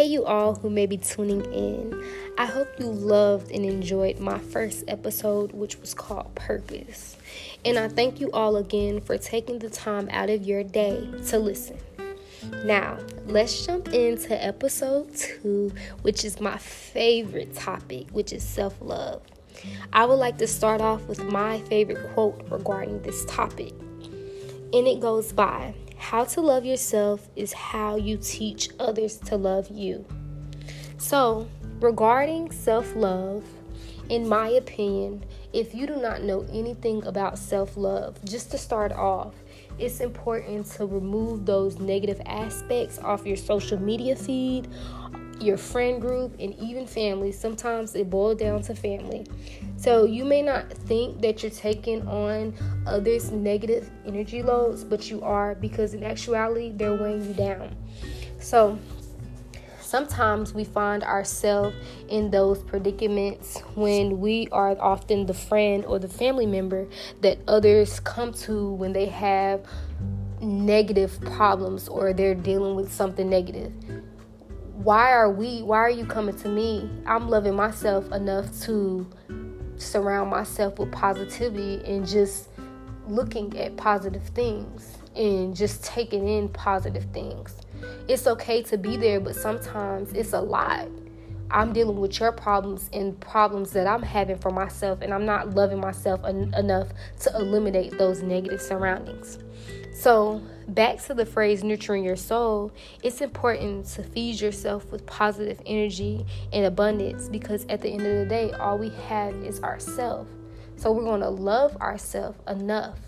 Hey, you all who may be tuning in. I hope you loved and enjoyed my first episode, which was called Purpose. And I thank you all again for taking the time out of your day to listen. Now, let's jump into episode two, which is my favorite topic, which is self love. I would like to start off with my favorite quote regarding this topic. And it goes by how to love yourself is how you teach others to love you. So, regarding self love, in my opinion, if you do not know anything about self love, just to start off, it's important to remove those negative aspects off your social media feed, your friend group, and even family. Sometimes it boils down to family. So you may not think that you're taking on others' negative energy loads, but you are because in actuality, they're weighing you down. So sometimes we find ourselves in those predicaments when we are often the friend or the family member that others come to when they have negative problems or they're dealing with something negative why are we why are you coming to me? I'm loving myself enough to surround myself with positivity and just looking at positive things and just taking in positive things. It's okay to be there but sometimes it's a lot. I'm dealing with your problems and problems that i'm having for myself and i'm not loving myself en- enough to eliminate those negative surroundings. So, back to the phrase nurturing your soul, it's important to feed yourself with positive energy and abundance because at the end of the day, all we have is ourselves. So, we're going to love ourselves enough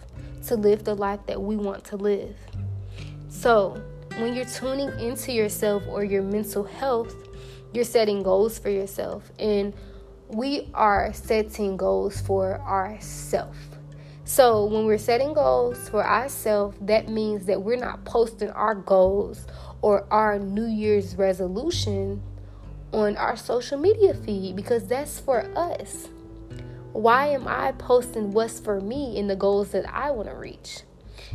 to live the life that we want to live. So, when you're tuning into yourself or your mental health, you're setting goals for yourself. And we are setting goals for ourselves. So, when we're setting goals for ourselves, that means that we're not posting our goals or our New Year's resolution on our social media feed because that's for us. Why am I posting what's for me and the goals that I want to reach?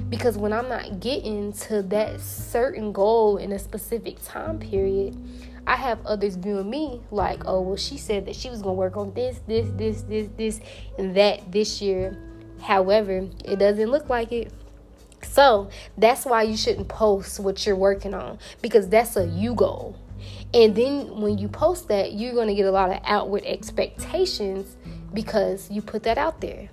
Because when I'm not getting to that certain goal in a specific time period, I have others viewing me like, oh, well, she said that she was going to work on this, this, this, this, this, and that this year However, it doesn't look like it. So that's why you shouldn't post what you're working on because that's a you goal. And then when you post that, you're going to get a lot of outward expectations because you put that out there.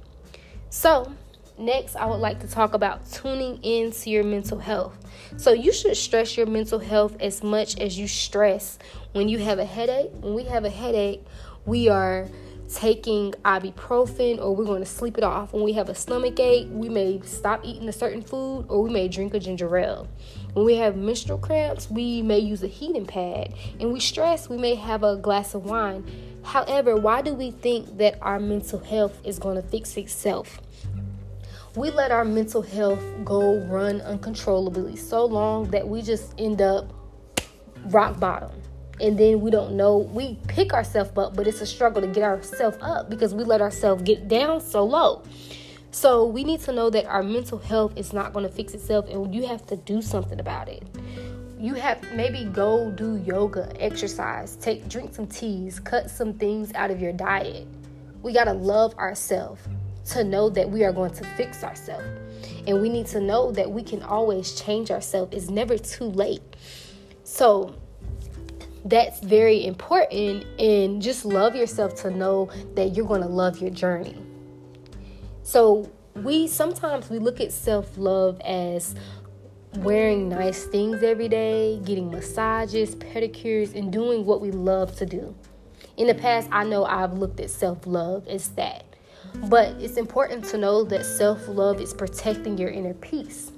So, next, I would like to talk about tuning into your mental health. So, you should stress your mental health as much as you stress when you have a headache. When we have a headache, we are taking ibuprofen or we're going to sleep it off. When we have a stomach ache, we may stop eating a certain food or we may drink a ginger ale. When we have menstrual cramps, we may use a heating pad. And we stress, we may have a glass of wine. However, why do we think that our mental health is going to fix itself? We let our mental health go run uncontrollably so long that we just end up rock bottom and then we don't know. We pick ourselves up but it's a struggle to get ourselves up because we let ourselves get down so low. So we need to know that our mental health is not going to fix itself and you have to do something about it. You have maybe go do yoga exercise take drink some teas cut some things out of your diet. We got to love ourselves to know that we are going to fix ourselves. And we need to know that we can always change ourselves. It's never too late. So that's very important and just love yourself to know that you're going to love your journey. So we sometimes we look at self-love as wearing nice things every day getting massages pedicures and doing what we love to do. In the past i know i've looked at self-love as that but it's important to know that self-love is protecting your inner peace.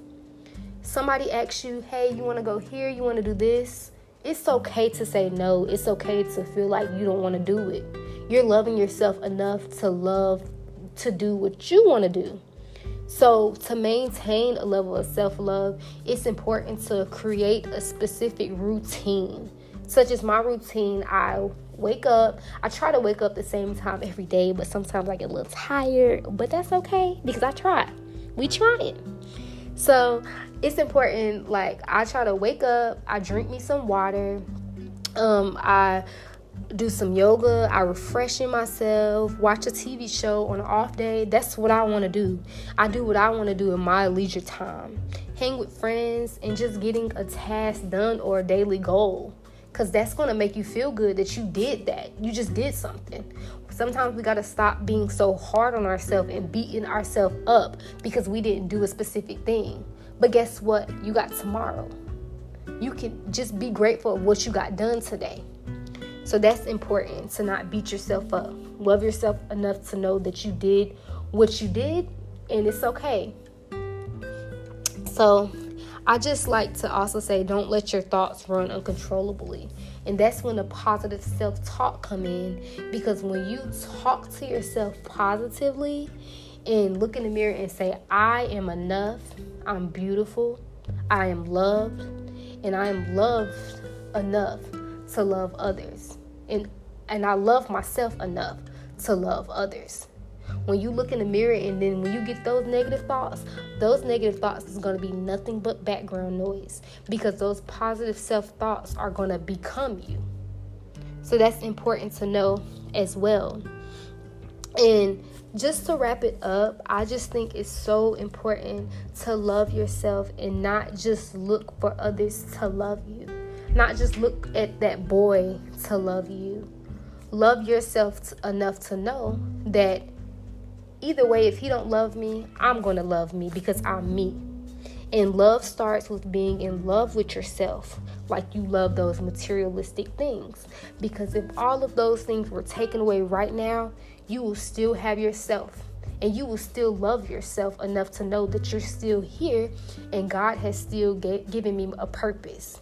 Somebody asks you hey you want to go here? You want to do this it's okay to say no. It's okay to feel like you don't want to do it. You're loving yourself enough to love to do what you want to do. So, to maintain a level of self love, it's important to create a specific routine. Such as my routine, I wake up. I try to wake up the same time every day, but sometimes I get a little tired, but that's okay because I try. We try it. So, it's important like i try to wake up i drink me some water Um, I do some yoga, I refreshing myself, watch a TV show on an off day. That's what I want to do. I do what I want to do in my leisure time. Hang with friends and just getting a task done or a daily goal. Cause that's gonna make you feel good that you did that. You just did something. Sometimes we gotta stop being so hard on ourselves and beating ourselves up because we didn't do a specific thing. But guess what? You got tomorrow. You can just be grateful of what you got done today. So that's important to not beat yourself up. Love yourself enough to know that you did what you did and it's okay. So I just like to also say don't let your thoughts run uncontrollably. And that's when the positive self-talk come in because when you talk to yourself positively and look in the mirror and say I am enough, I'm beautiful, I am loved, and I am loved enough to love others. And and I love myself enough to love others. When you look in the mirror and then when you get those negative thoughts, those negative thoughts is going to be nothing but background noise because those positive self-thoughts are going to become you. So that's important to know as well. And just to wrap it up, I just think it's so important to love yourself and not just look for others to love you. Not just look at that boy to love you. Love yourself enough to know that either way if he don't love me, I'm going to love me because I'm me. And love starts with being in love with yourself, like you love those materialistic things. Because if all of those things were taken away right now, you will still have yourself and you will still love yourself enough to know that you're still here and God has still given me a purpose.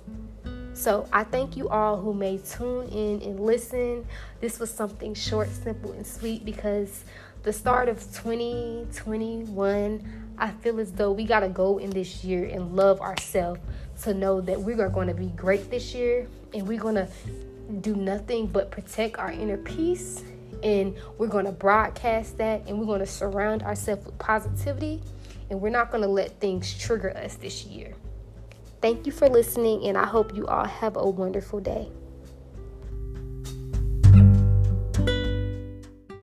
So I thank you all who may tune in and listen. This was something short, simple, and sweet because the start of 2021, I feel as though we got to go in this year and love ourselves to know that we are going to be great this year and we're going to do nothing but protect our inner peace and we're going to broadcast that and we're going to surround ourselves with positivity and we're not going to let things trigger us this year. Thank you for listening, and I hope you all have a wonderful day.